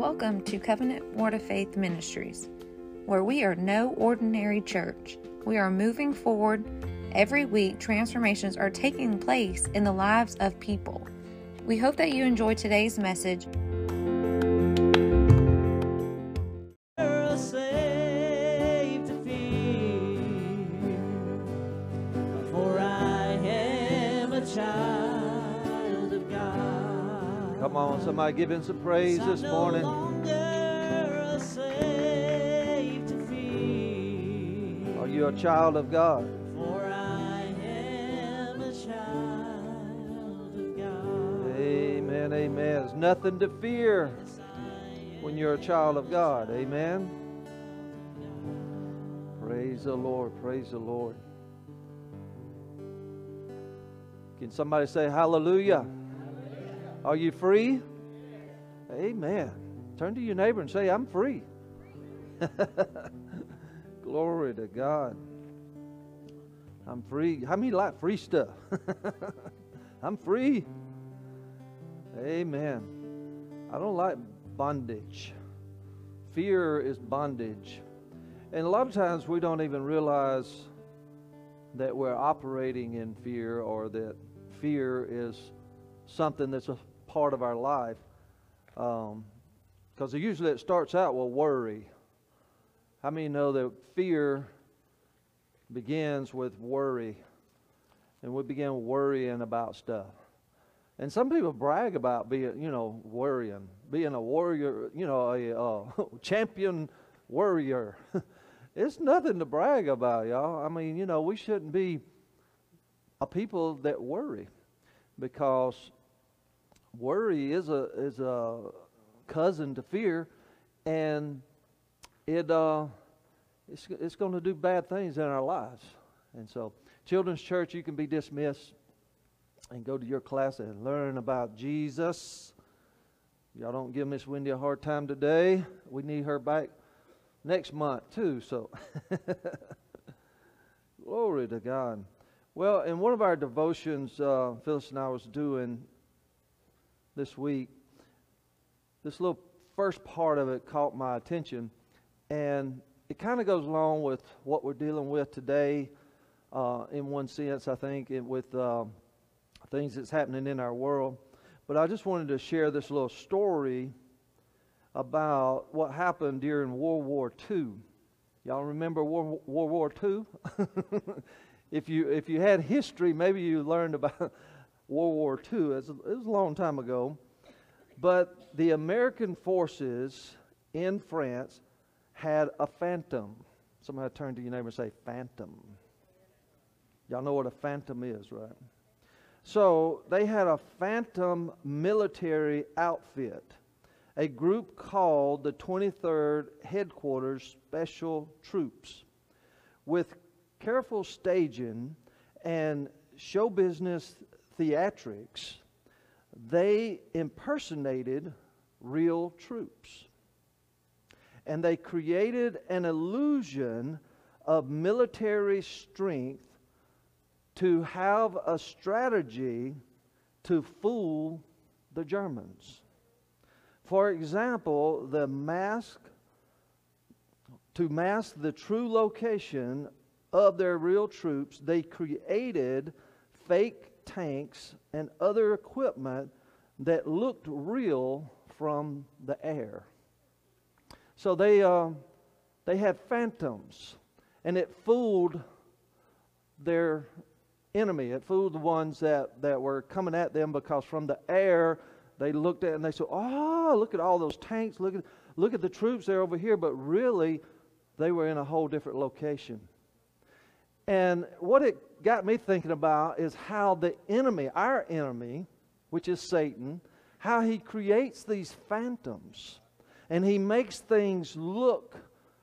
Welcome to Covenant Word of Faith Ministries, where we are no ordinary church. We are moving forward. Every week, transformations are taking place in the lives of people. We hope that you enjoy today's message. Somebody give him some praise this no morning. longer a slave to fear, Are you a child of God? for I am a child of God. Amen, amen. There's nothing to fear Yes, when you're a child of God. Amen. Praise the Lord. Praise the Lord. Can somebody say hallelujah? Are you free? Amen. Turn to your neighbor and say, I'm free. Glory to God. I'm free. How many like free stuff? I'm free. Amen. I don't like bondage. Fear is bondage. And a lot of times we don't even realize that we're operating in fear or that fear is something that's a part of our life. Because usually it starts out with worry. How many know that fear begins with worry? And we begin worrying about stuff. And some people brag about being, you know, worrying, being a warrior, you know, a uh, champion warrior. it's nothing to brag about, y'all. I mean, you know, we shouldn't be a people that worry because worry is a is a cousin to fear, and it uh, it's it's going to do bad things in our lives. And so, children's church, you can be dismissed and go to your class and learn about Jesus. Y'all don't give Miss Wendy a hard time today. We need her back next month too. So, glory to God. Well, in one of our devotions, uh, Phyllis and I was doing this week. This little first part of it caught my attention, and it kind of goes along with what we're dealing with today. Uh, in one sense, I think, with um, things that's happening in our world. But I just wanted to share this little story about what happened during World War II. Y'all remember World War II? if you if you had history, maybe you learned about World War II. It was, it was a long time ago. But the American forces in France had a phantom. Somebody turn to your neighbor and say, Phantom. Y'all know what a phantom is, right? So they had a phantom military outfit, a group called the 23rd Headquarters Special Troops. With careful staging and show business theatrics, they impersonated real troops. And they created an illusion of military strength to have a strategy to fool the Germans. For example, the mask to mask the true location of their real troops, they created fake tanks and other equipment that looked real from the air. So they uh, they had phantoms, and it fooled their enemy. It fooled the ones that, that were coming at them because from the air they looked at and they said, "Oh, look at all those tanks! Look at look at the troops there over here." But really, they were in a whole different location. And what it got me thinking about is how the enemy, our enemy, which is Satan, how he creates these phantoms. And he makes things look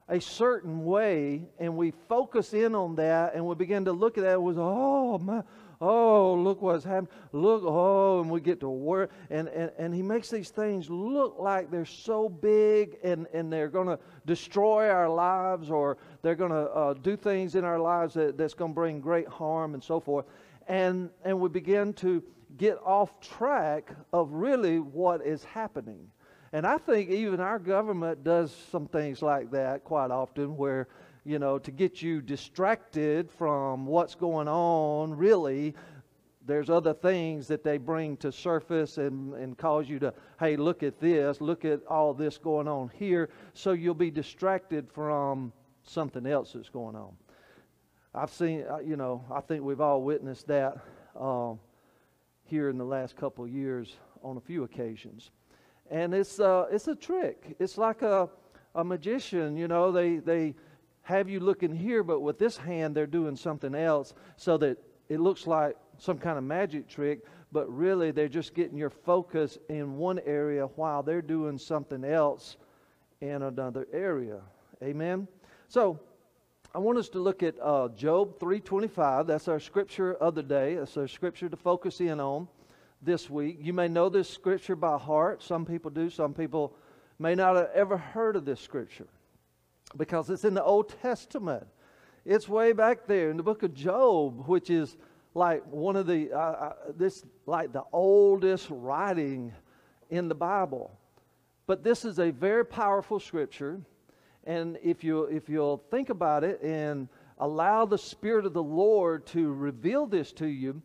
a certain way and we focus in on that and we begin to look at that with oh my oh look what's happened. Look oh and we get to work. And, and, and he makes these things look like they're so big and, and they're going to destroy our lives or they're going to uh, do things in our lives that, that's going to bring great harm and so forth. And and we begin to get off track of really what is happening. And I think even our government does some things like that quite often where, you know, to get you distracted from what's going on, really, there's other things that they bring to surface and, and cause you to, hey, look at this, look at all this going on here, so you'll be distracted from something else that's going on. I've seen, you know, I think we've all witnessed that um, here in the last couple of years on a few occasions. And it's, uh, it's a trick. It's like a, a magician, you know, they, they have you looking here, but with this hand, they're doing something else so that it looks like some kind of magic trick, but really they're just getting your focus in one area while they're doing something else in another area. Amen? So, I want us to look at uh, Job 3:25. That's our scripture of the day. That's our scripture to focus in on this week. You may know this scripture by heart. Some people do. Some people may not have ever heard of this scripture because it's in the Old Testament. It's way back there in the book of Job, which is like one of the uh, uh, this like the oldest writing in the Bible. But this is a very powerful scripture, and if you if you'll think about it and allow the Spirit of the Lord to reveal this to you,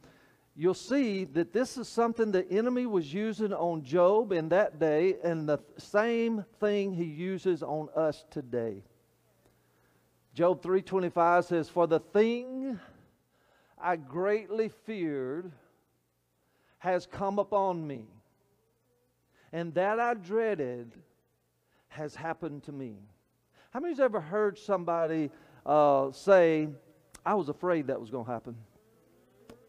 you'll see that this is something the enemy was using on Job in that day, and the same thing he uses on us today. Job 3:25 says, "For the thing I greatly feared has come upon me, and that I dreaded has happened to me." How many's ever heard somebody uh, say, "I was afraid that was going to happen"?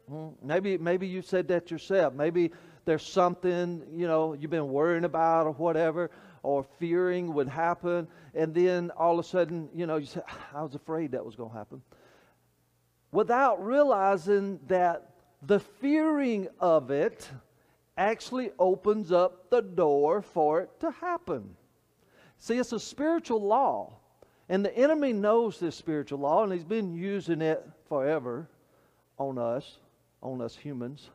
Hmm, maybe, maybe you said that yourself. Maybe there's something you know you've been worrying about or whatever, or fearing would happen, and then all of a sudden, you know, you say, "I was afraid that was going to happen," without realizing that the fearing of it actually opens up the door for it to happen. See, it's a spiritual law, and the enemy knows this spiritual law, and he's been using it forever on us on us humans.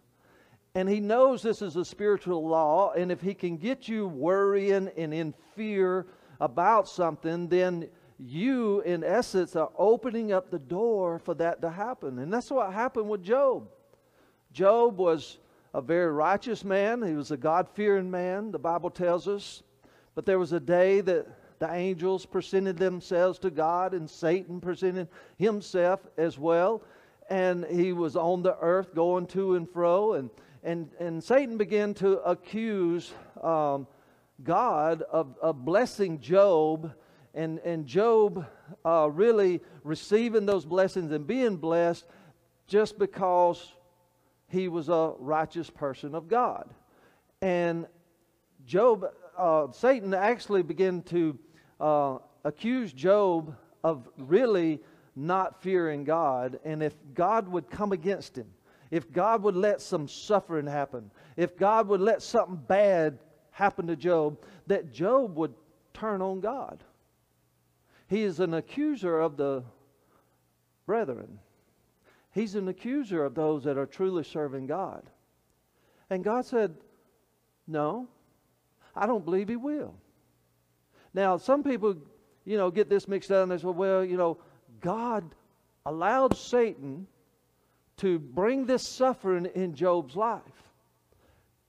And he knows this is a spiritual law, and if he can get you worrying and in fear about something, then you, in essence, are opening up the door for that to happen. And that's what happened with Job. Job was a very righteous man, he was a God fearing man, the Bible tells us. But there was a day that the angels presented themselves to God, and Satan presented himself as well and he was on the earth going to and fro. And, and, and Satan began to accuse um, God of, of blessing Job. And, and Job uh, really receiving those blessings and being blessed just because he was a righteous person of God. And Job, uh, Satan actually began to uh, accuse Job of really not fearing God, and if God would come against him, if God would let some suffering happen, if God would let something bad happen to Job, that Job would turn on God. He is an accuser of the brethren. He's an accuser of those that are truly serving God. And God said, No, I don't believe He will. Now, some people, you know, get this mixed up and they say, well, you know, God allowed Satan to bring this suffering in Job's life.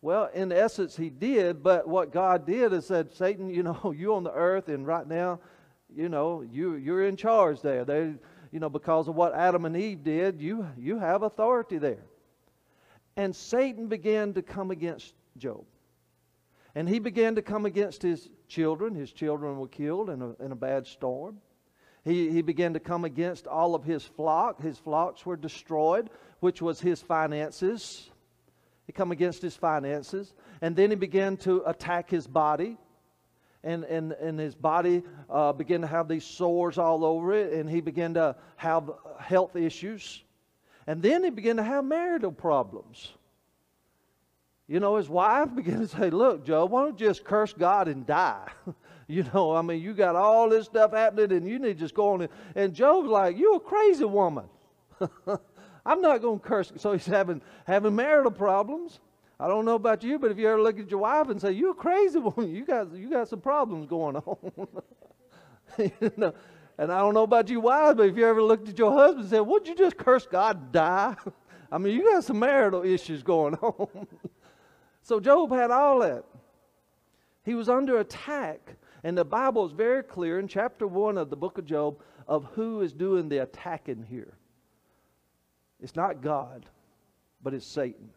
Well, in essence, he did, but what God did is said, Satan, you know, you're on the earth, and right now, you know, you, you're in charge there. They, you know, because of what Adam and Eve did, you, you have authority there. And Satan began to come against Job. And he began to come against his children. His children were killed in a, in a bad storm. He, he began to come against all of his flock. His flocks were destroyed, which was his finances. He come against his finances. And then he began to attack his body. And, and, and his body uh, began to have these sores all over it. And he began to have health issues. And then he began to have marital problems. You know, his wife began to say, Look, Joe, why don't you just curse God and die? You know, I mean, you got all this stuff happening and you need to just go on. And, Job's like, You're a crazy woman. I'm not going to curse. So he's having, having marital problems. I don't know about you, but if you ever look at your wife and say, "You're a crazy woman. You got you got some problems going on," you know. And I don't know about you wives, but if you ever looked at your husband and said, "Would you just curse God and die?" I mean, you got some marital issues going on. So Job had all that. He was under attack, and the Bible is very clear in chapter one of the book of Job of who is doing the attacking here. It's not God, but it's Satan.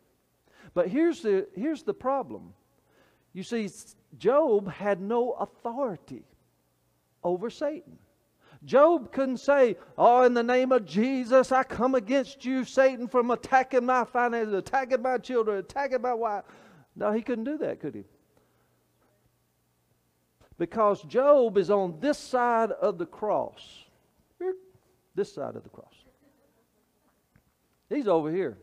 But here's the, here's the problem. You see, Job had no authority over Satan. Job couldn't say, Oh, in the name of Jesus, I come against you, Satan, from attacking my finances, attacking my children, attacking my wife. No, he couldn't do that, could he? Because Job is on this side of the cross. This side of the cross. He's over here.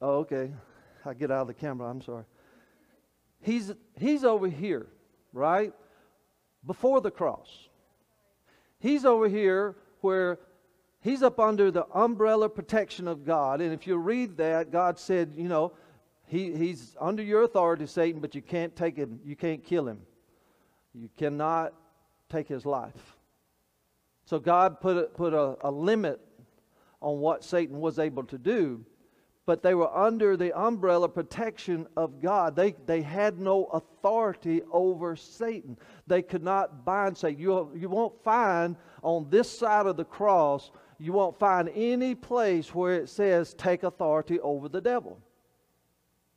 Oh, okay. I get out of the camera. I'm sorry. He's, he's over here, right? Before the cross. He's over here where he's up under the umbrella protection of God. And if you read that, God said, you know, he, he's under your authority, Satan, but you can't take him, you can't kill him. You cannot take his life. So God put a, put a, a limit on what Satan was able to do but they were under the umbrella protection of God. They, they had no authority over Satan. They could not bind Satan. You, you won't find on this side of the cross, you won't find any place where it says take authority over the devil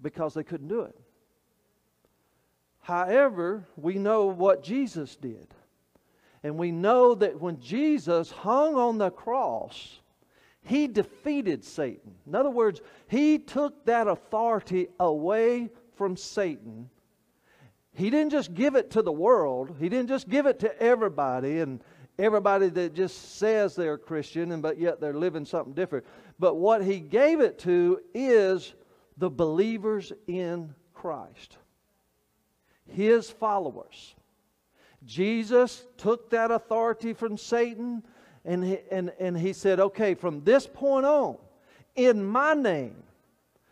because they couldn't do it. However, we know what Jesus did. And we know that when Jesus hung on the cross, he defeated Satan. In other words, he took that authority away from Satan. He didn't just give it to the world, he didn't just give it to everybody and everybody that just says they're Christian and but yet they're living something different. But what he gave it to is the believers in Christ. His followers. Jesus took that authority from Satan and he, and, and he said, okay, from this point on, in my name,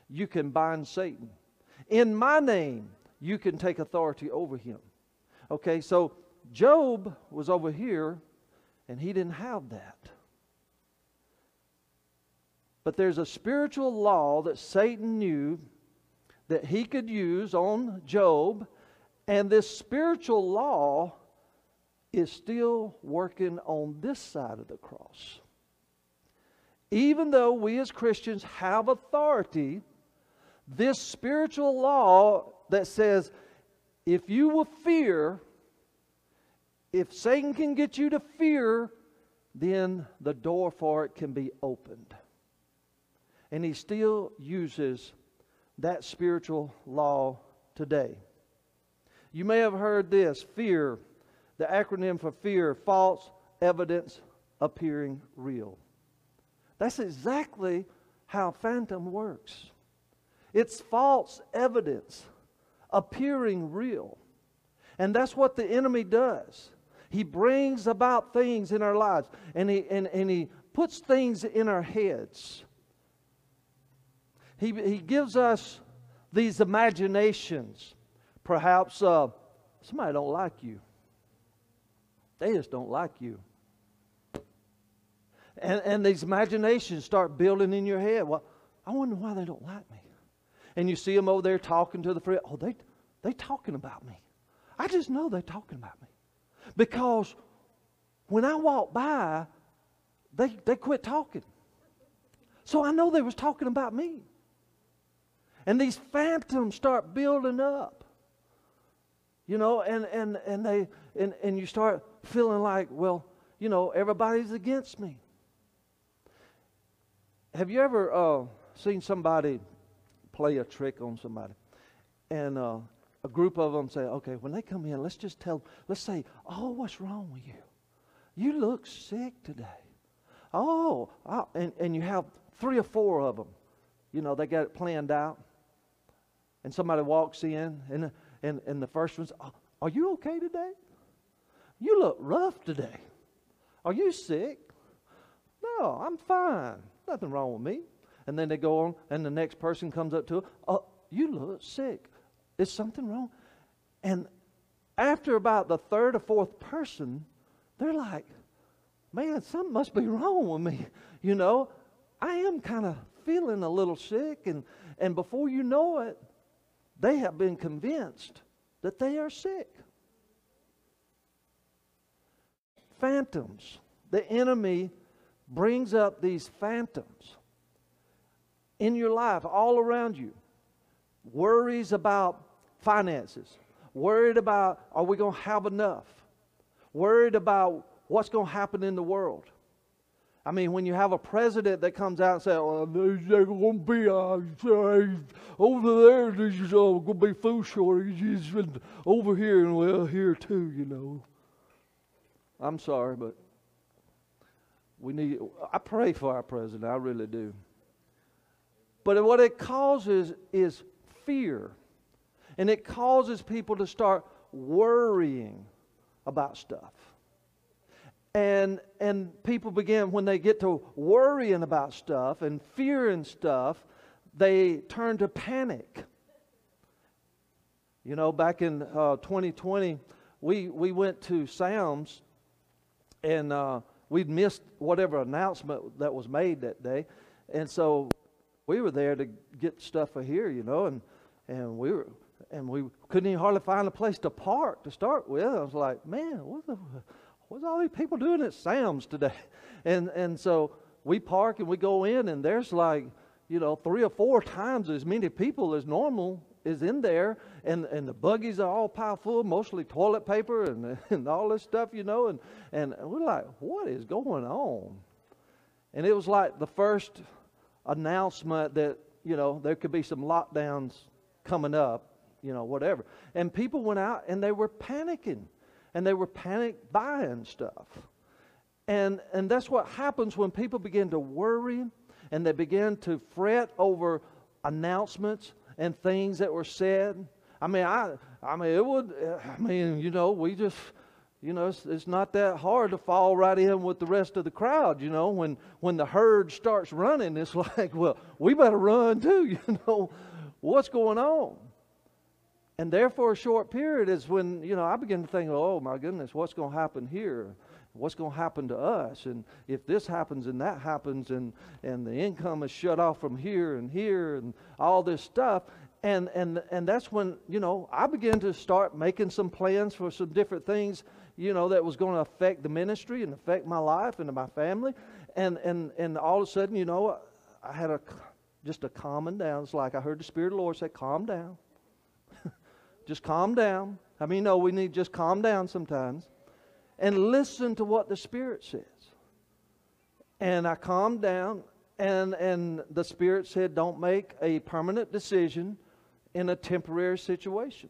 you can bind Satan. In my name, you can take authority over him. Okay, so Job was over here, and he didn't have that. But there's a spiritual law that Satan knew that he could use on Job, and this spiritual law is still working on this side of the cross. Even though we as Christians have authority, this spiritual law that says if you will fear, if Satan can get you to fear, then the door for it can be opened. And he still uses that spiritual law today. You may have heard this fear the acronym for fear, false evidence appearing real. That's exactly how phantom works. It's false evidence appearing real. And that's what the enemy does. He brings about things in our lives and he, and, and he puts things in our heads. He, he gives us these imaginations. Perhaps uh, somebody don't like you. They just don't like you. And, and these imaginations start building in your head. Well, I wonder why they don't like me. And you see them over there talking to the friend. Oh, they they talking about me. I just know they're talking about me. Because when I walk by, they, they quit talking. So I know they was talking about me. And these phantoms start building up. You know, and, and, and they and, and you start feeling like, well, you know, everybody's against me. Have you ever uh, seen somebody play a trick on somebody? And uh, a group of them say, okay, when they come in, let's just tell, let's say, oh, what's wrong with you? You look sick today. Oh, and, and you have three or four of them. You know, they got it planned out. And somebody walks in, and, and, and the first one's, oh, are you okay today? You look rough today. Are you sick? No, I'm fine. Nothing wrong with me. and then they go on, and the next person comes up to oh, you look sick. Is something wrong? And after about the third or fourth person, they're like, man, something must be wrong with me. You know, I am kind of feeling a little sick. And, and before you know it, they have been convinced that they are sick. Phantoms. The enemy brings up these phantoms in your life, all around you. Worries about finances, worried about are we going to have enough, worried about what's going to happen in the world. I mean, when you have a president that comes out and says, well, there's going to be uh, over there, there's uh, going to be food shortages, and over here, and well, here too, you know. I'm sorry, but we need, I pray for our president, I really do. But what it causes is fear. And it causes people to start worrying about stuff. And, and people begin, when they get to worrying about stuff and fearing stuff, they turn to panic. You know, back in uh, 2020, we, we went to Sam's and uh, we'd missed whatever announcement that was made that day. And so we were there to get stuff for here, you know, and, and we were and we couldn't even hardly find a place to park to start with. I was like, man, what the, what's all these people doing at Sam's today? And and so we park and we go in, and there's like, you know, three or four times as many people as normal is in there, and, and the buggies are all piled full, mostly toilet paper and, and all this stuff, you know, and, and we're like, what is going on? And it was like the first announcement that, you know, there could be some lockdowns coming up you know, whatever. And people went out and they were panicking and they were panic buying stuff. And, and that's what happens when people begin to worry and they begin to fret over announcements and things that were said. I mean, I, I mean, it would, I mean, you know, we just, you know, it's, it's not that hard to fall right in with the rest of the crowd, you know. When, when the herd starts running, it's like, well, we better run too, you know. What's going on? And there for a short period is when, you know, I begin to think, oh my goodness, what's going to happen here? What's going to happen to us? And if this happens and that happens and, and the income is shut off from here and here and all this stuff. And, and, and that's when, you know, I began to start making some plans for some different things, you know, that was going to affect the ministry and affect my life and my family. And, and, and all of a sudden, you know, I had a, just a calming down. It's like I heard the Spirit of the Lord say, calm down just calm down. I mean, no, we need just calm down sometimes and listen to what the Spirit says. And I calmed down, and, and the Spirit said, Don't make a permanent decision in a temporary situation.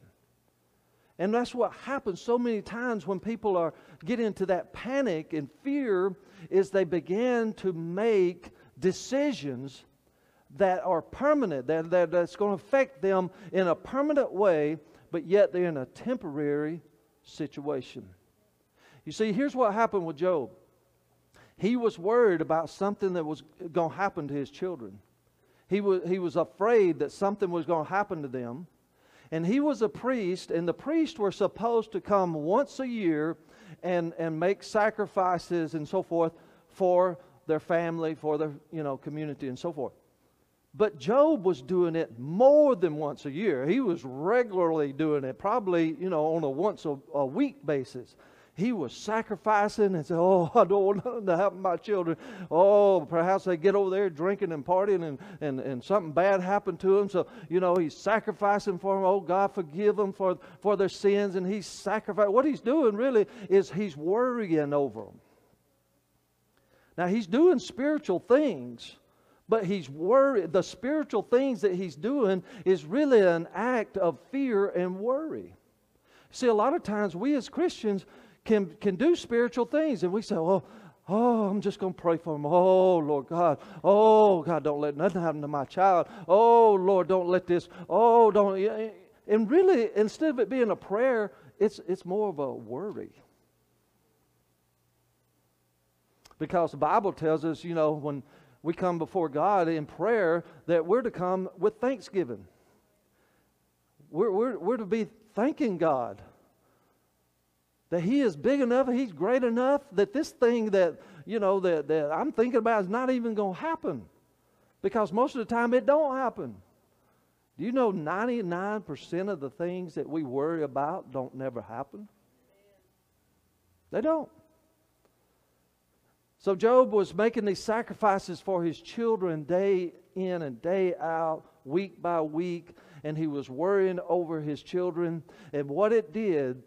And that's what happens so many times when people are get into that panic and fear is they begin to make decisions that are permanent, that, that that's going to affect them in a permanent way but yet they're in a temporary situation. You see, here's what happened with Job. He was worried about something that was going to happen to his children. He was, he was afraid that something was going to happen to them. And he was a priest, and the priests were supposed to come once a year and, and make sacrifices and so forth for their family, for their you know, community, and so forth. But Job was doing it more than once a year. He was regularly doing it, probably, you know, on a once a, a week basis. He was sacrificing and said, Oh, I don't want nothing to happen to my children. Oh, perhaps they get over there drinking and partying and, and, and something bad happened to them. So, you know, he's sacrificing for them. Oh, God, forgive them for, for their sins. And he's sacrificing. What he's doing really is he's worrying over them. Now, he's doing spiritual things but he's worried. The spiritual things that he's doing is really an act of fear and worry. See, a lot of times we as Christians can, can do spiritual things, and we say, "Oh, oh, I'm just going to pray for him. Oh, Lord God. Oh, God, don't let nothing happen to my child. Oh, Lord, don't let this. Oh, don't." And really, instead of it being a prayer, it's it's more of a worry. Because the Bible tells us, you know, when we come before God in prayer that we're to come with thanksgiving. We're, we're, we're to be thanking God that He is big enough, He's great enough, that this thing that, you know, that, that I'm thinking about is not even going to happen. Because most of the time it don't happen. Do you know 99% of the things that we worry about don't never happen? They don't. So Job was making these sacrifices for his children day in and day out, week by week, and he was worrying over his children. And what it did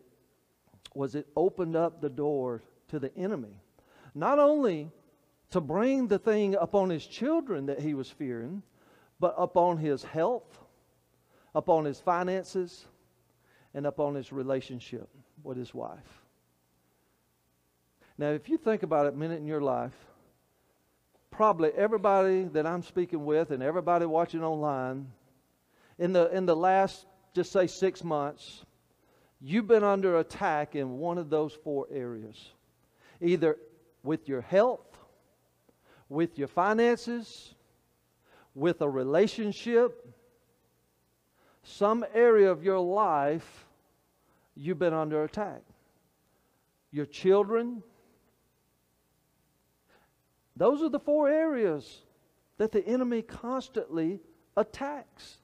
was it opened up the door to the enemy. Not only to bring the thing upon his children that he was fearing, but upon his health, upon his finances, and upon his relationship with his wife. Now, if you think about it a minute in your life, probably everybody that I'm speaking with and everybody watching online, in the, in the last, just say, six months, you've been under attack in one of those four areas. Either with your health, with your finances, with a relationship, some area of your life, you've been under attack. Your children, those are the four areas that the enemy constantly attacks.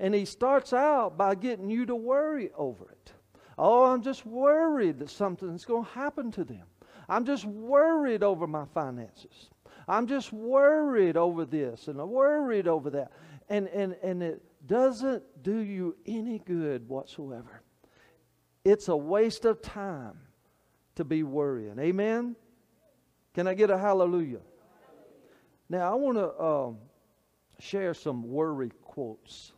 And he starts out by getting you to worry over it. Oh, I'm just worried that something's going to happen to them. I'm just worried over my finances. I'm just worried over this and I'm worried over that. And, and, and it doesn't do you any good whatsoever. It's a waste of time to be worrying. Amen? Can I get a hallelujah? Now, I want to um, share some worry quotes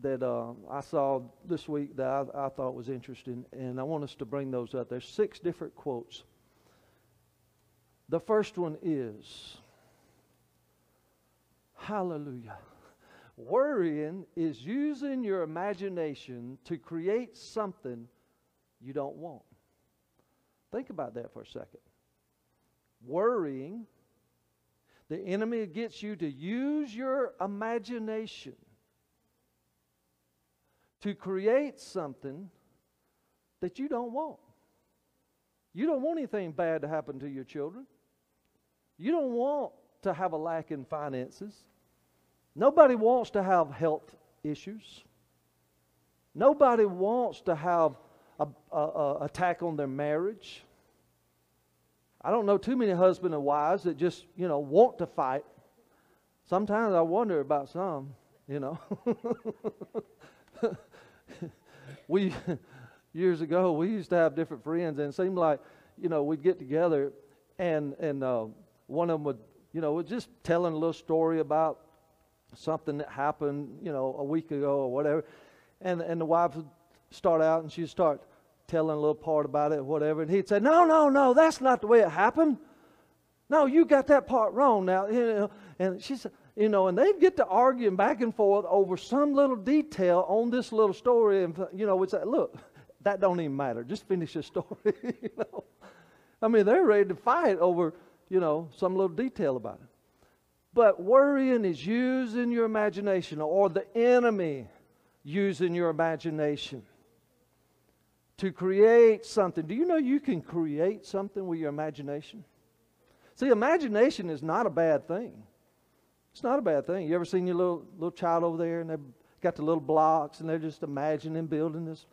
that uh, I saw this week that I, I, thought was interesting, and I want us to bring those up. There's six different quotes. The first one is Hallelujah. Worrying is using your imagination to create something you don't want. Think about that for a second. Worrying, the enemy gets you to use your imagination to create something that you don't want. You don't want anything bad to happen to your children. You don't want to have a lack in finances. Nobody wants to have health issues. Nobody wants to have a, attack on their marriage. I don't know too many husbands and wives that just, you know, want to fight. Sometimes I wonder about some, you know. we years ago we used to have different friends and it seemed like, you know, we'd get together and and uh, one of them would, you know, was just telling a little story about something that happened, you know, a week ago or whatever. And and the wife would start out and she'd start telling a little part about it whatever. And he'd say, No, no, no, that's not the way it happened. No, you got that part wrong now. You know, and she said, you know, and they'd get to arguing back and forth over some little detail on this little story. And, you know, we'd say, look, that don't even matter. Just finish the story, you know. I mean, they're ready to fight over, you know, some little detail about it. But worrying is using your imagination or the enemy using your imagination to create something. Do you know you can create something with your imagination? See, imagination is not a bad thing. It's not a bad thing. You ever seen your little little child over there and they've got the little blocks and they're just imagining building this,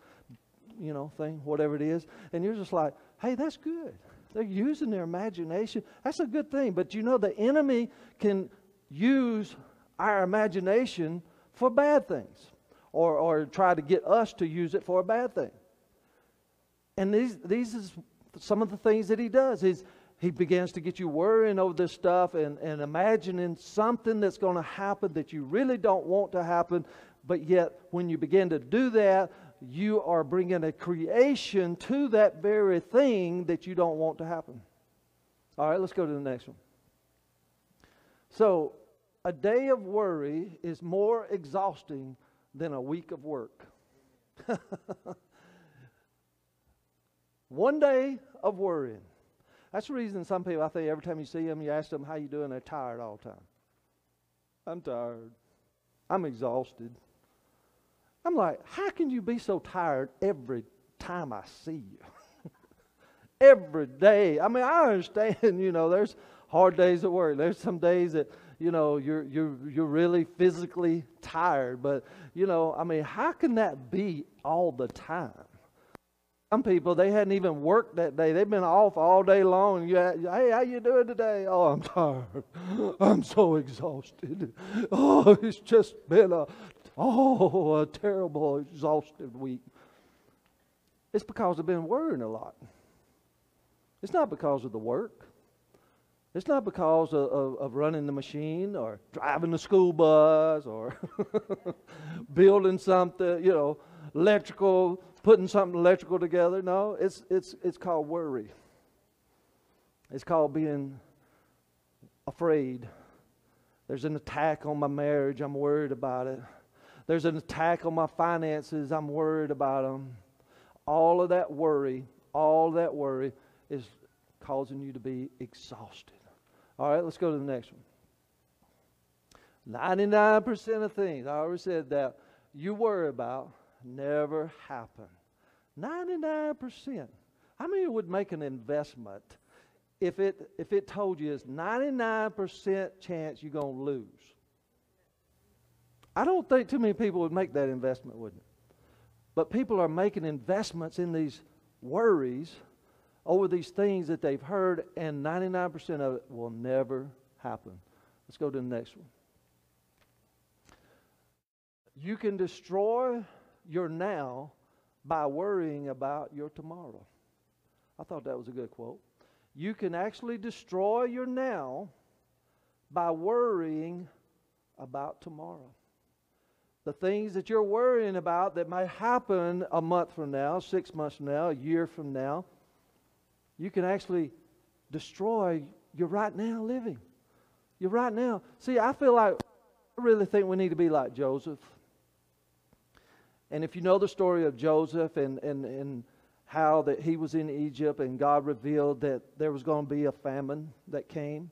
you know, thing, whatever it is, and you're just like, hey, that's good. They're using their imagination. That's a good thing. But you know, the enemy can use our imagination for bad things or, or try to get us to use it for a bad thing. And these, these is some of the things that he does. He's, he begins to get you worrying over this stuff and, and imagining something that's going to happen that you really don't want to happen. But yet, when you begin to do that, you are bringing a creation to that very thing that you don't want to happen. All right, let's go to the next one. So, a day of worry is more exhausting than a week of work. One day of worrying. That's the reason some people, I think, every time you see them, you ask them how you doing, they're tired all the time. I'm tired. I'm exhausted. I'm like, how can you be so tired every time I see you? every day. I mean, I understand, you know, there's hard days at work. There's some days that, you know, you're you're you're really physically tired, but you know, I mean, how can that be all the time? Some people they hadn't even worked that day. They've been off all day long. You, hey, how you doing today? Oh, I'm tired. I'm so exhausted. Oh, it's just been a oh a terrible, exhausted week. It's because I've been worrying a lot. It's not because of the work. It's not because of, of, of, running the machine or driving the school bus or building something, you know, electrical, putting something electrical together. No, it's, it's, it's called worry. It's called being afraid. There's an attack on my marriage, I'm worried about it. There's an attack on my finances, I'm worried about them. All of that worry, all that worry is causing you to be exhausted. All right, let's go to the next one. 99% of things, I already said that, you worry about never happen. 99%. I mean, many would make an investment if it, if it told you it's 99% chance you're going to lose? I don't think too many people would make that investment, wouldn't it? But people are making investments in these worries over these things that they've heard, and 99% of it will never happen. Let's go to the next one. You can destroy your now by worrying about your tomorrow. I thought that was a good quote. You can actually destroy your now by worrying about tomorrow. The things that you're worrying about that might happen a month from now, six months from now, a year from now, you can actually destroy your right now living. Your right now. See, I feel like I really think we need to be like Joseph. And if you know the story of Joseph and, and, and how that he was in Egypt and God revealed that there was going to be a famine that came.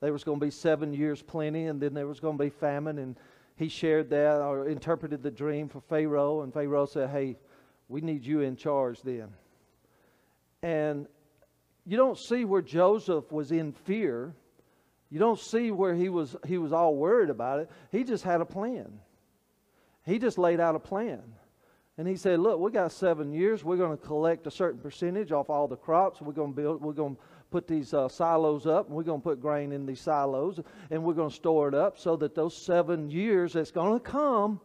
There was going to be seven years plenty, and then there was going to be famine. And he shared that or interpreted the dream for Pharaoh, and Pharaoh said, Hey, we need you in charge then. And you don't see where Joseph was in fear. You don't see where he was, he was all worried about it. He just had a plan. He just laid out a plan. And he said, Look, we got seven years. We're going to collect a certain percentage off all the crops. We're going to build, we're going to put these uh, silos up, and we're going to put grain in these silos, and we're going to store it up so that those seven years that's going to come,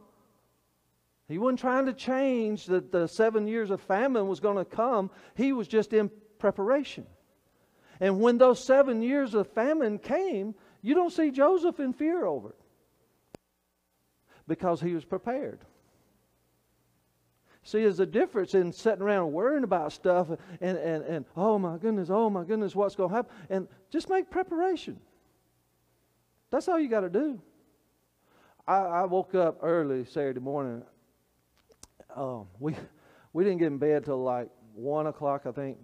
he wasn't trying to change that the seven years of famine was going to come. He was just in preparation. And when those seven years of famine came, you don't see Joseph in fear over it because he was prepared. See, there's a difference in sitting around worrying about stuff and, and, and oh my goodness, oh my goodness, what's going to happen? And just make preparation. That's all you got to do. I, I, woke up early Saturday morning. Um, we, we didn't get in bed till like 1 o'clock, I think.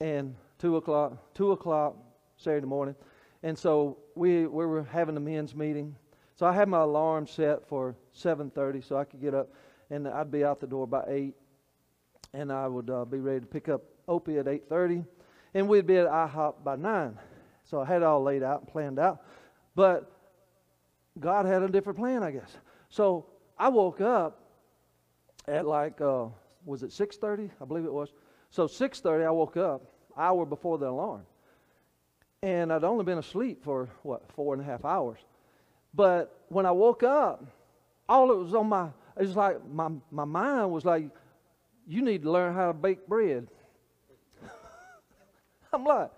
And two o'clock, two o'clock Saturday morning, and so we we were having a men's meeting. So I had my alarm set for 7:30, so I could get up, and I'd be out the door by eight, and I would uh, be ready to pick up Opie at 8:30, and we'd be at IHOP by nine. So I had it all laid out and planned out, but God had a different plan, I guess. So I woke up at like uh, was it 6:30? I believe it was. So 6:30, I woke up hour before the alarm. And I'd only been asleep for, what, four and a half hours. But when I woke up, all it was on my, it was like my, my mind was like, you need to learn how to bake bread. I'm like,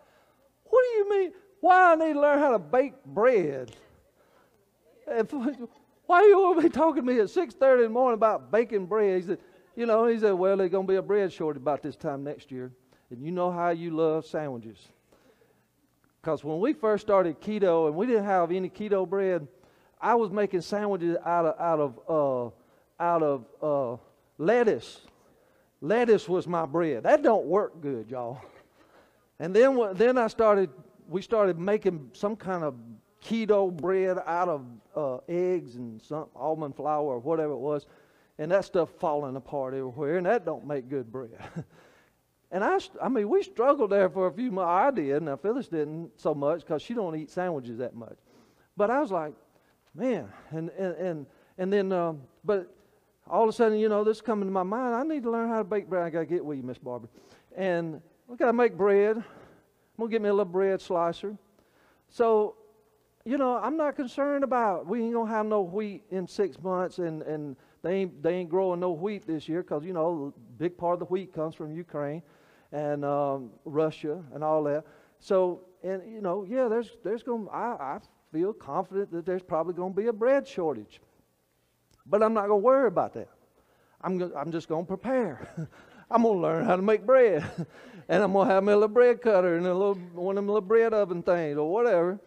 what do you mean? Why I need to learn how to bake bread? why are you want to be talking to me at 6.30 in the morning about baking bread? He said, you know, he said, well, there's going to be a bread shortage about this time next year. And you know how you love sandwiches. Because when we first started keto and we didn't have any keto bread, I was making sandwiches out of out of uh, out of uh, lettuce. Lettuce was my bread. That don't work good, y'all. And then, then I started, we started making some kind of keto bread out of uh, eggs and some almond flour or whatever it was. And that stuff falling apart everywhere, and that don't make good bread. and I, I mean, we struggled there for a few months. I did. Now Phyllis didn't so much because she don't eat sandwiches that much. But I was like, man, and and and, and then, um, but all of a sudden, you know, this coming to my mind. I need to learn how to bake bread. I gotta get with you, Miss Barbara. And we gotta make bread. I'm gonna get me a little bread slicer. So, you know, I'm not concerned about we ain't gonna have no wheat in six months, and and they ain't they ain't growing no wheat this year because you know, a big part of the wheat comes from Ukraine and um, Russia and all that. So, and you know, yeah, there's there's going. I I feel confident that there's probably going to be a bread shortage, but I'm not going to worry about that. I'm go, I'm just going to prepare. I'm going to learn how to make bread, and I'm going to have a little bread cutter and a little one of them little bread oven things or whatever.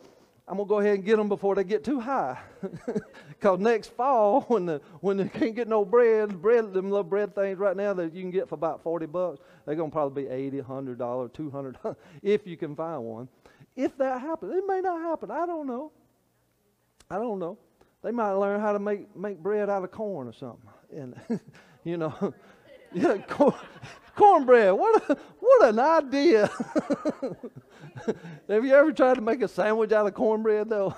I'm gonna go ahead and get them before they get too high. Cause next fall, when the when they can't get no bread, bread them little bread things right now that you can get for about forty bucks, they're gonna probably be eighty, hundred dollar, two hundred, if you can find one. If that happens, it may not happen. I don't know. I don't know. They might learn how to make make bread out of corn or something, and you know, yeah, corn, cornbread. What a what an idea! Have you ever tried to make a sandwich out of cornbread though?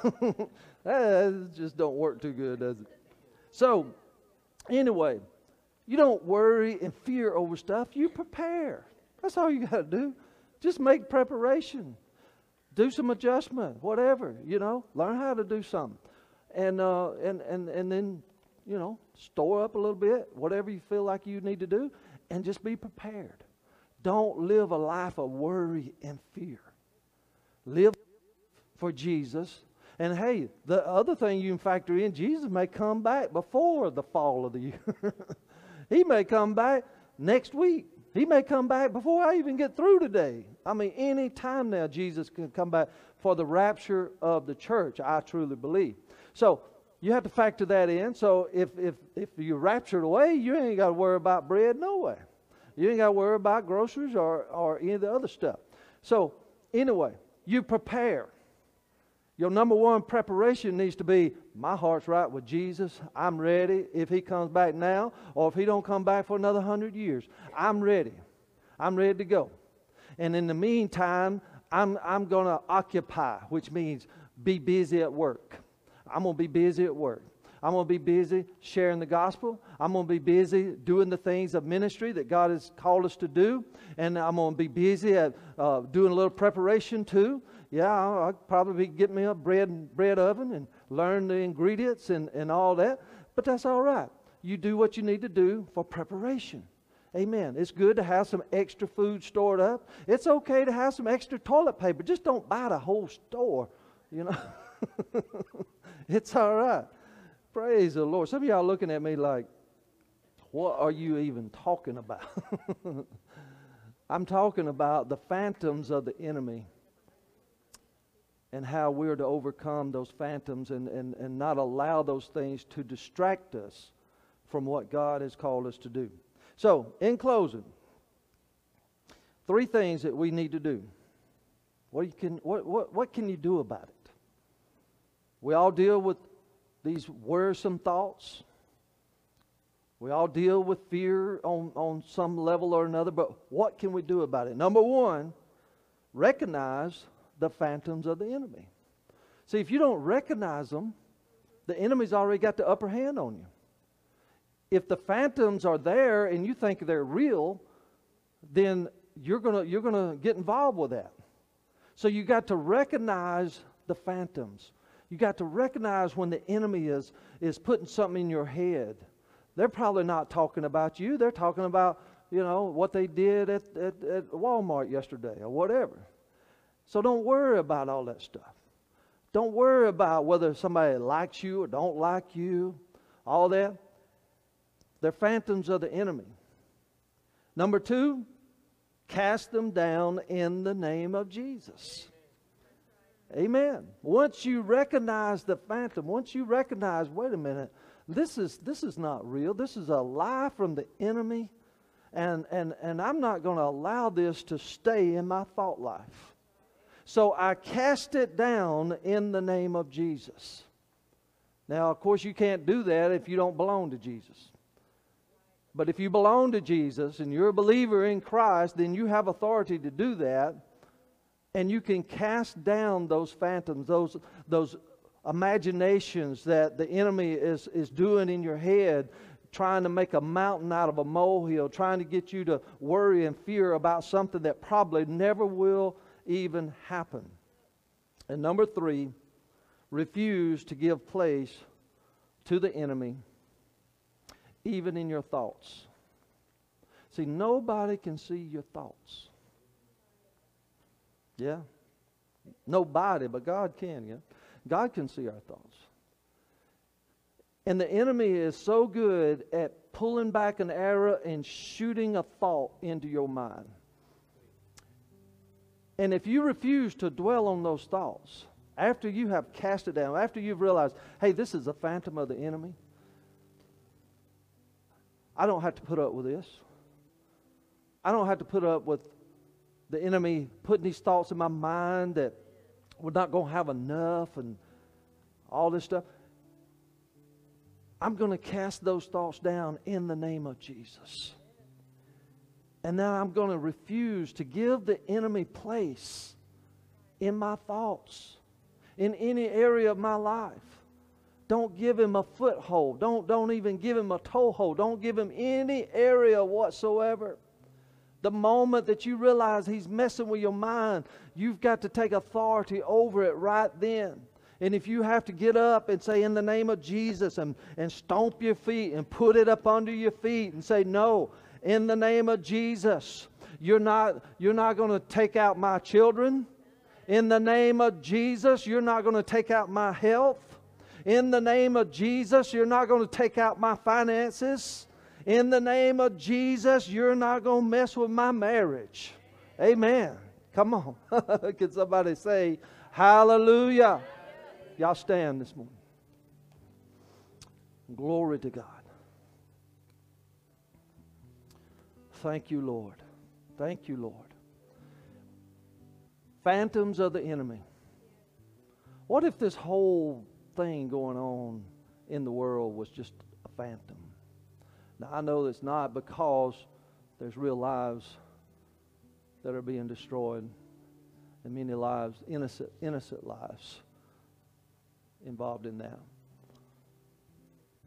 that just don't work too good, does it? So, anyway, you don't worry and fear over stuff. You prepare. That's all you got to do. Just make preparation. Do some adjustment, whatever. You know, learn how to do something, and uh, and and and then, you know, store up a little bit, whatever you feel like you need to do, and just be prepared. Don't live a life of worry and fear. Live for Jesus. And hey, the other thing you can factor in, Jesus may come back before the fall of the year. he may come back next week. He may come back before I even get through today. I mean, any time now, Jesus can come back for the rapture of the church, I truly believe. So you have to factor that in. So if, if, if you're raptured away, you ain't got to worry about bread, no way. You ain't got to worry about groceries or, or any of the other stuff. So, anyway, you prepare. Your number one preparation needs to be my heart's right with Jesus. I'm ready if he comes back now or if he don't come back for another hundred years. I'm ready. I'm ready to go. And in the meantime, I'm, I'm going to occupy, which means be busy at work. I'm going to be busy at work. I'm going to be busy sharing the gospel. I'm going to be busy doing the things of ministry that God has called us to do. And I'm going to be busy at uh, doing a little preparation too. Yeah, I'll, I'll probably get me a bread, bread oven and learn the ingredients and, and all that. But that's all right. You do what you need to do for preparation. Amen. It's good to have some extra food stored up. It's okay to have some extra toilet paper. Just don't buy the whole store, you know. it's all right. Praise the Lord. Some of y'all looking at me like, what are you even talking about? I'm talking about the phantoms of the enemy and how we're to overcome those phantoms and, and, and not allow those things to distract us from what God has called us to do. So, in closing, three things that we need to do. What, you can, what, what, what can you do about it? We all deal with these worrisome thoughts. We all deal with fear on, on some level or another, but what can we do about it? Number one, recognize the phantoms of the enemy. See, if you don't recognize them, the enemy's already got the upper hand on you. If the phantoms are there and you think they're real, then you're gonna you're gonna get involved with that. So you got to recognize the phantoms. You got to recognize when the enemy is is putting something in your head. They're probably not talking about you. They're talking about you know what they did at, at, at Walmart yesterday or whatever. So don't worry about all that stuff. Don't worry about whether somebody likes you or don't like you, all that. They're phantoms of the enemy. Number two, cast them down in the name of Jesus. Amen. Once you recognize the phantom, once you recognize, wait a minute, this is this is not real. This is a lie from the enemy. And, and, and I'm not going to allow this to stay in my thought life. So I cast it down in the name of Jesus. Now, of course, you can't do that if you don't belong to Jesus. But if you belong to Jesus and you're a believer in Christ, then you have authority to do that. And you can cast down those phantoms, those, those imaginations that the enemy is, is doing in your head, trying to make a mountain out of a molehill, trying to get you to worry and fear about something that probably never will even happen. And number three, refuse to give place to the enemy, even in your thoughts. See, nobody can see your thoughts. Yeah? Nobody, but God can, yeah? God can see our thoughts. And the enemy is so good at pulling back an arrow and shooting a thought into your mind. And if you refuse to dwell on those thoughts, after you have cast it down, after you've realized, hey, this is a phantom of the enemy, I don't have to put up with this. I don't have to put up with the enemy putting these thoughts in my mind that we're not going to have enough and all this stuff. I'm going to cast those thoughts down in the name of Jesus. And now I'm going to refuse to give the enemy place in my thoughts, in any area of my life. Don't give him a foothold. Don't, don't even give him a toehold. Don't give him any area whatsoever. The moment that you realize he's messing with your mind, you've got to take authority over it right then. And if you have to get up and say, in the name of Jesus, and, and stomp your feet and put it up under your feet and say, no, in the name of Jesus, you're not, you're not going to take out my children. In the name of Jesus, you're not going to take out my health. In the name of Jesus, you're not going to take out my finances. In the name of Jesus, you're not going to mess with my marriage. Amen. Come on. Can somebody say, Hallelujah? Y'all stand this morning. Glory to God. Thank you, Lord. Thank you, Lord. Phantoms of the enemy. What if this whole thing going on in the world was just a phantom? Now, I know it's not because there's real lives that are being destroyed and many lives, innocent, innocent lives involved in that.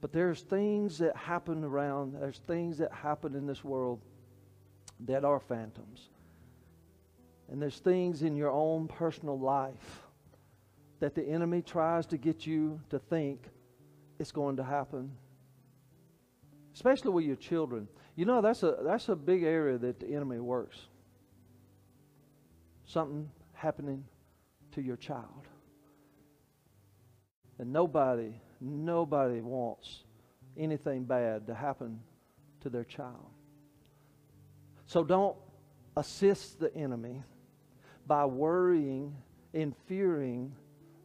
But there's things that happen around, there's things that happen in this world that are phantoms. And there's things in your own personal life that the enemy tries to get you to think it's going to happen. Especially with your children. You know, that's a, that's a big area that the enemy works. Something happening to your child. And nobody, nobody wants anything bad to happen to their child. So don't assist the enemy by worrying and fearing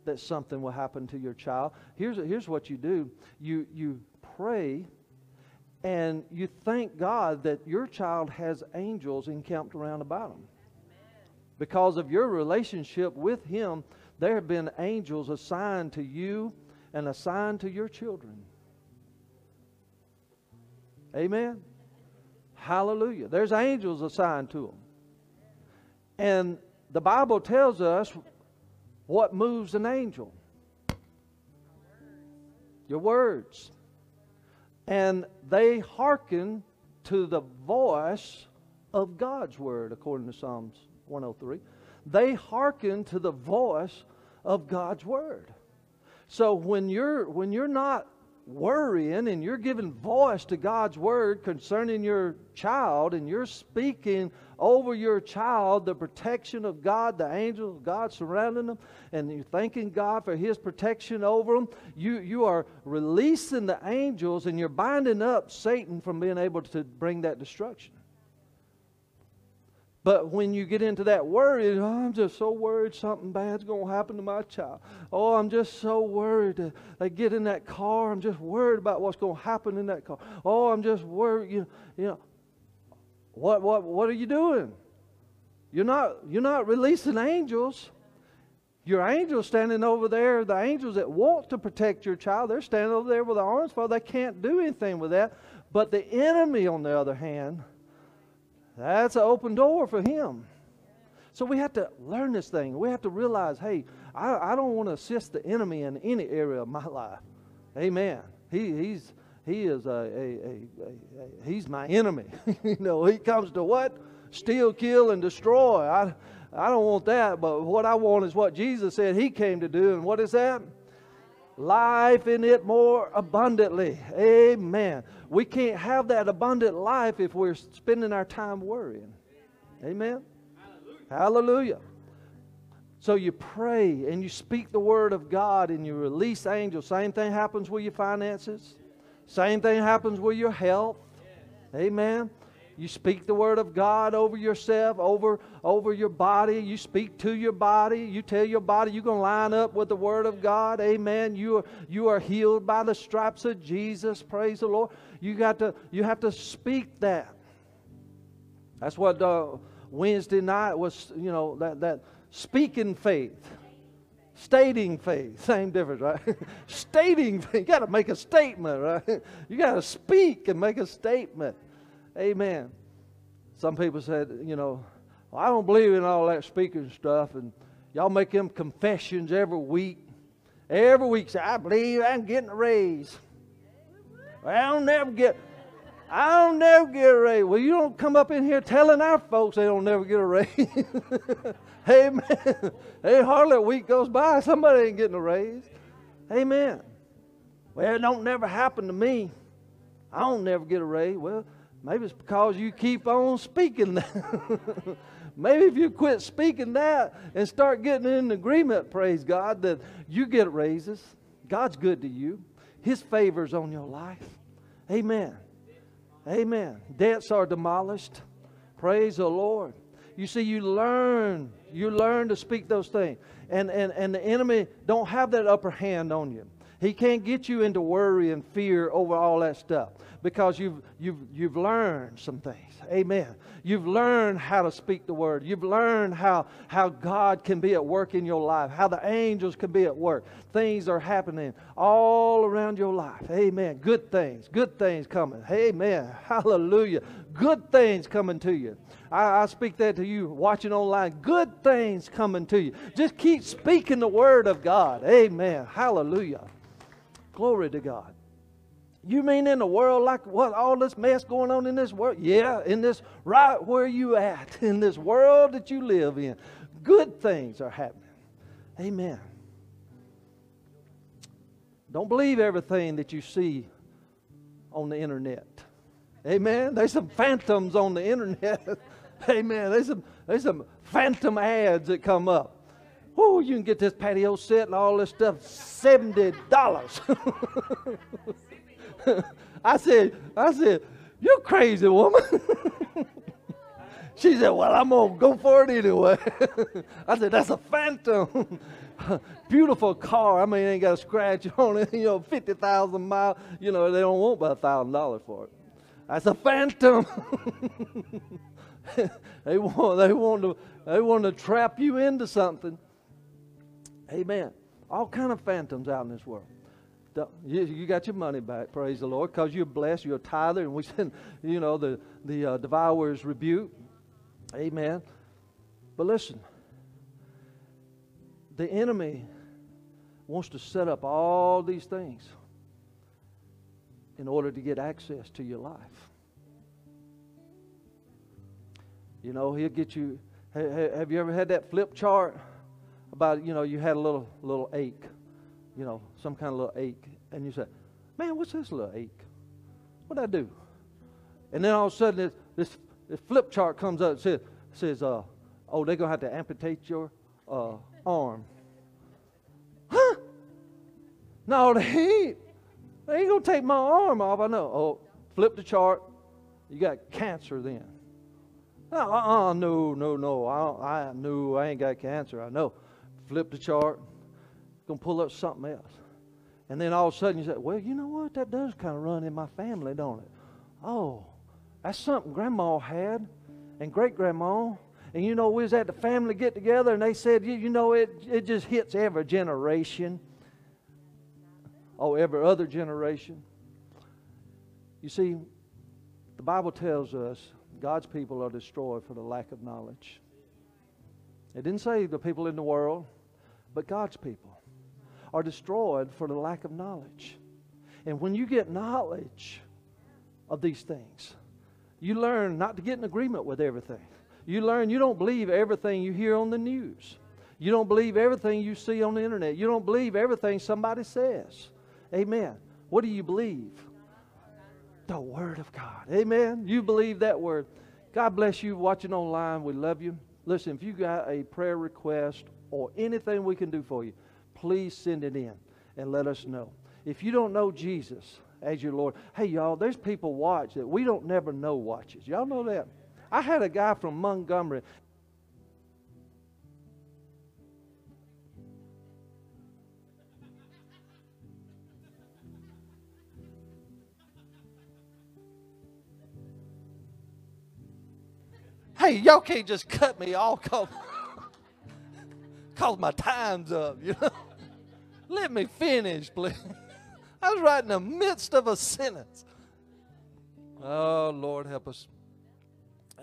that something will happen to your child. Here's, here's what you do you, you pray and you thank God that your child has angels encamped around about him. Because of your relationship with him, there have been angels assigned to you and assigned to your children. Amen. Hallelujah. There's angels assigned to them. And the Bible tells us what moves an angel your words. And they hearken to the voice of God's word, according to Psalms 103 they hearken to the voice of God's word. So when you're when you're not worrying and you're giving voice to God's word concerning your child and you're speaking over your child the protection of God, the angels of God surrounding them, and you're thanking God for his protection over them, you, you are releasing the angels and you're binding up Satan from being able to bring that destruction. But when you get into that worry, oh, I'm just so worried something bad's going to happen to my child. Oh, I'm just so worried. They get in that car. I'm just worried about what's going to happen in that car. Oh, I'm just worried. You you know, What, what, what are you doing? You're not, you're not releasing angels. Your angels standing over there, the angels that want to protect your child, they're standing over there with their arms folded. They can't do anything with that. But the enemy, on the other hand, that's an open door for him. So we have to learn this thing. We have to realize, hey, I, I don't want to assist the enemy in any area of my life. Amen. He, he's he is a, a, a, a he's my enemy. you know, he comes to what? Steal, kill, and destroy. I I don't want that, but what I want is what Jesus said he came to do. And what is that? Life in it more abundantly. Amen. We can't have that abundant life if we're spending our time worrying. Amen. Hallelujah. So you pray and you speak the word of God and you release angels. Same thing happens with your finances. Same thing happens with your health. Amen. You speak the word of God over yourself, over, over your body. You speak to your body. You tell your body you're going to line up with the word of God. Amen. You are, you are healed by the stripes of Jesus. Praise the Lord. You got to you have to speak that. That's what uh, Wednesday night was, you know, that, that speaking faith. Stating faith, same difference, right? Stating faith, you got to make a statement, right? You got to speak and make a statement. Amen. Some people said, you know, well, I don't believe in all that speaking stuff, and y'all make them confessions every week. Every week, say, I believe I'm getting a raise. I don't never get. I don't never get a raise. Well, you don't come up in here telling our folks they don't never get a raise. Amen. Hey, hardly a week goes by, somebody ain't getting a raise. Amen. Well, it don't never happen to me. I don't never get a raise. Well, maybe it's because you keep on speaking that. maybe if you quit speaking that and start getting in agreement, praise God, that you get raises. God's good to you. His favor's on your life. Amen. Amen. Debts are demolished. Praise the Lord. You see, you learn, you learn to speak those things. And, and, and the enemy don't have that upper hand on you. He can't get you into worry and fear over all that stuff because you've, you've, you've learned some things. Amen. You've learned how to speak the word. You've learned how, how God can be at work in your life, how the angels can be at work. Things are happening all around your life. Amen. Good things. Good things coming. Amen. Hallelujah. Good things coming to you. I, I speak that to you watching online. Good things coming to you. Just keep speaking the word of God. Amen. Hallelujah. Glory to God. You mean in the world like what all this mess going on in this world? Yeah, in this right where you at, in this world that you live in. Good things are happening. Amen. Don't believe everything that you see on the internet. Amen. There's some phantoms on the internet. Amen. There's some there's some phantom ads that come up. Oh, you can get this patio set and all this stuff seventy dollars. I said, I said, you crazy woman. she said, well, I'm gonna go for it anyway. I said, that's a phantom. Beautiful car. I mean, it ain't got a scratch on it. You know, fifty thousand miles. You know, they don't want but a thousand dollars for it. That's a phantom. they want they want to they want to trap you into something. Amen. All kind of phantoms out in this world. You, you got your money back, praise the Lord, because you're blessed. You're a tither, and we send, you know, the the uh, devourer's rebuke. Amen. But listen, the enemy wants to set up all these things in order to get access to your life. You know, he'll get you. Have you ever had that flip chart about, you know, you had a little little ache, you know, some kind of little ache, and you say, "Man, what's this little ache? What'd I do?" And then all of a sudden, this this, this flip chart comes up and says, says uh, "Oh, they're gonna have to amputate your uh, arm." Huh? No, they ain't. They ain't gonna take my arm off. I know. Oh, flip the chart. You got cancer then. Uh, uh, no, no, no. I, I no, I ain't got cancer. I know. Flip the chart. Gonna pull up something else. And then all of a sudden you say, well, you know what? That does kind of run in my family, don't it? Oh, That's something grandma had and great grandma. And you know, we was at the family get together and they said, you, you know, it, it just hits every generation. Oh, every other generation. You see, the Bible tells us God's people are destroyed for the lack of knowledge. It didn't say the people in the world, but God's people are destroyed for the lack of knowledge. And when you get knowledge of these things, you learn not to get in agreement with everything. You learn you don't believe everything you hear on the news. You don't believe everything you see on the internet. You don't believe everything somebody says. Amen. What do you believe? The Word of God. Amen. You believe that Word. God bless you watching online. We love you. Listen, if you got a prayer request or anything we can do for you, please send it in and let us know. If you don't know Jesus as your Lord, hey, y'all, there's people watch that we don't never know watches. Y'all know that? I had a guy from Montgomery. Hey, y'all can't just cut me off cause, cause my time's up, you know. Let me finish, please. I was right in the midst of a sentence. Oh, Lord, help us.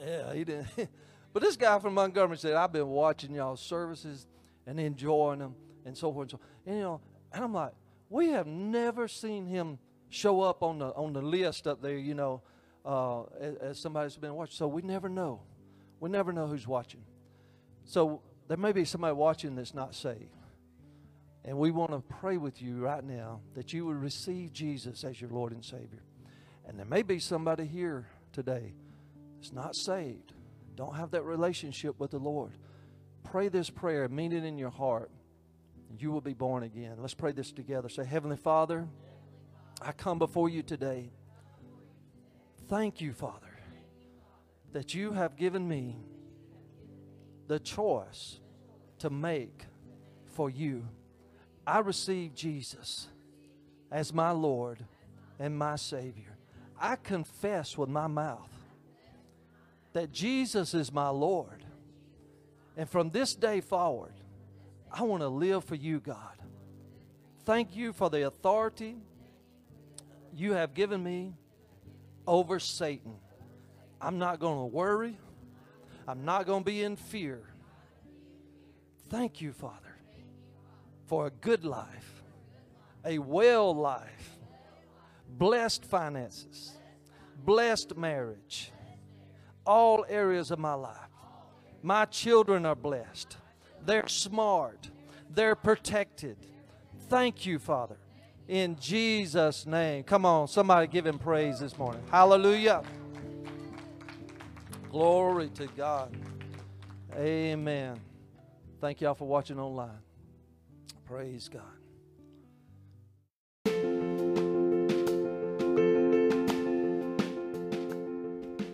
Yeah, he didn't. but this guy from Montgomery said, I've been watching y'all services and enjoying them and so forth and so And, you know, and I'm like, we have never seen him show up on the on the list up there, you know, uh, as, as somebody's been watching. So we never know. We never know who's watching. So there may be somebody watching that's not saved. And we want to pray with you right now that you would receive Jesus as your Lord and Savior. And there may be somebody here today that's not saved, don't have that relationship with the Lord. Pray this prayer, mean it in your heart, you will be born again. Let's pray this together. Say, Heavenly Father, I come before you today. Thank you, Father, that you have given me the choice to make for you. I receive Jesus as my Lord and my Savior. I confess with my mouth that Jesus is my Lord. And from this day forward, I want to live for you, God. Thank you for the authority you have given me over Satan. I'm not going to worry. I'm not going to be in fear. Thank you, Father, for a good life, a well life, blessed finances, blessed marriage, all areas of my life. My children are blessed. They're smart. They're protected. Thank you, Father. In Jesus' name. Come on, somebody give him praise this morning. Hallelujah. Glory to God. Amen. Thank y'all for watching online. Praise God.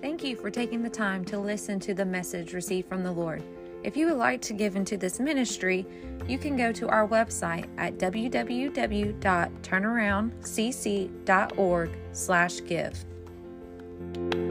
Thank you for taking the time to listen to the message received from the Lord. If you would like to give into this ministry, you can go to our website at www.turnaroundcc.org/give.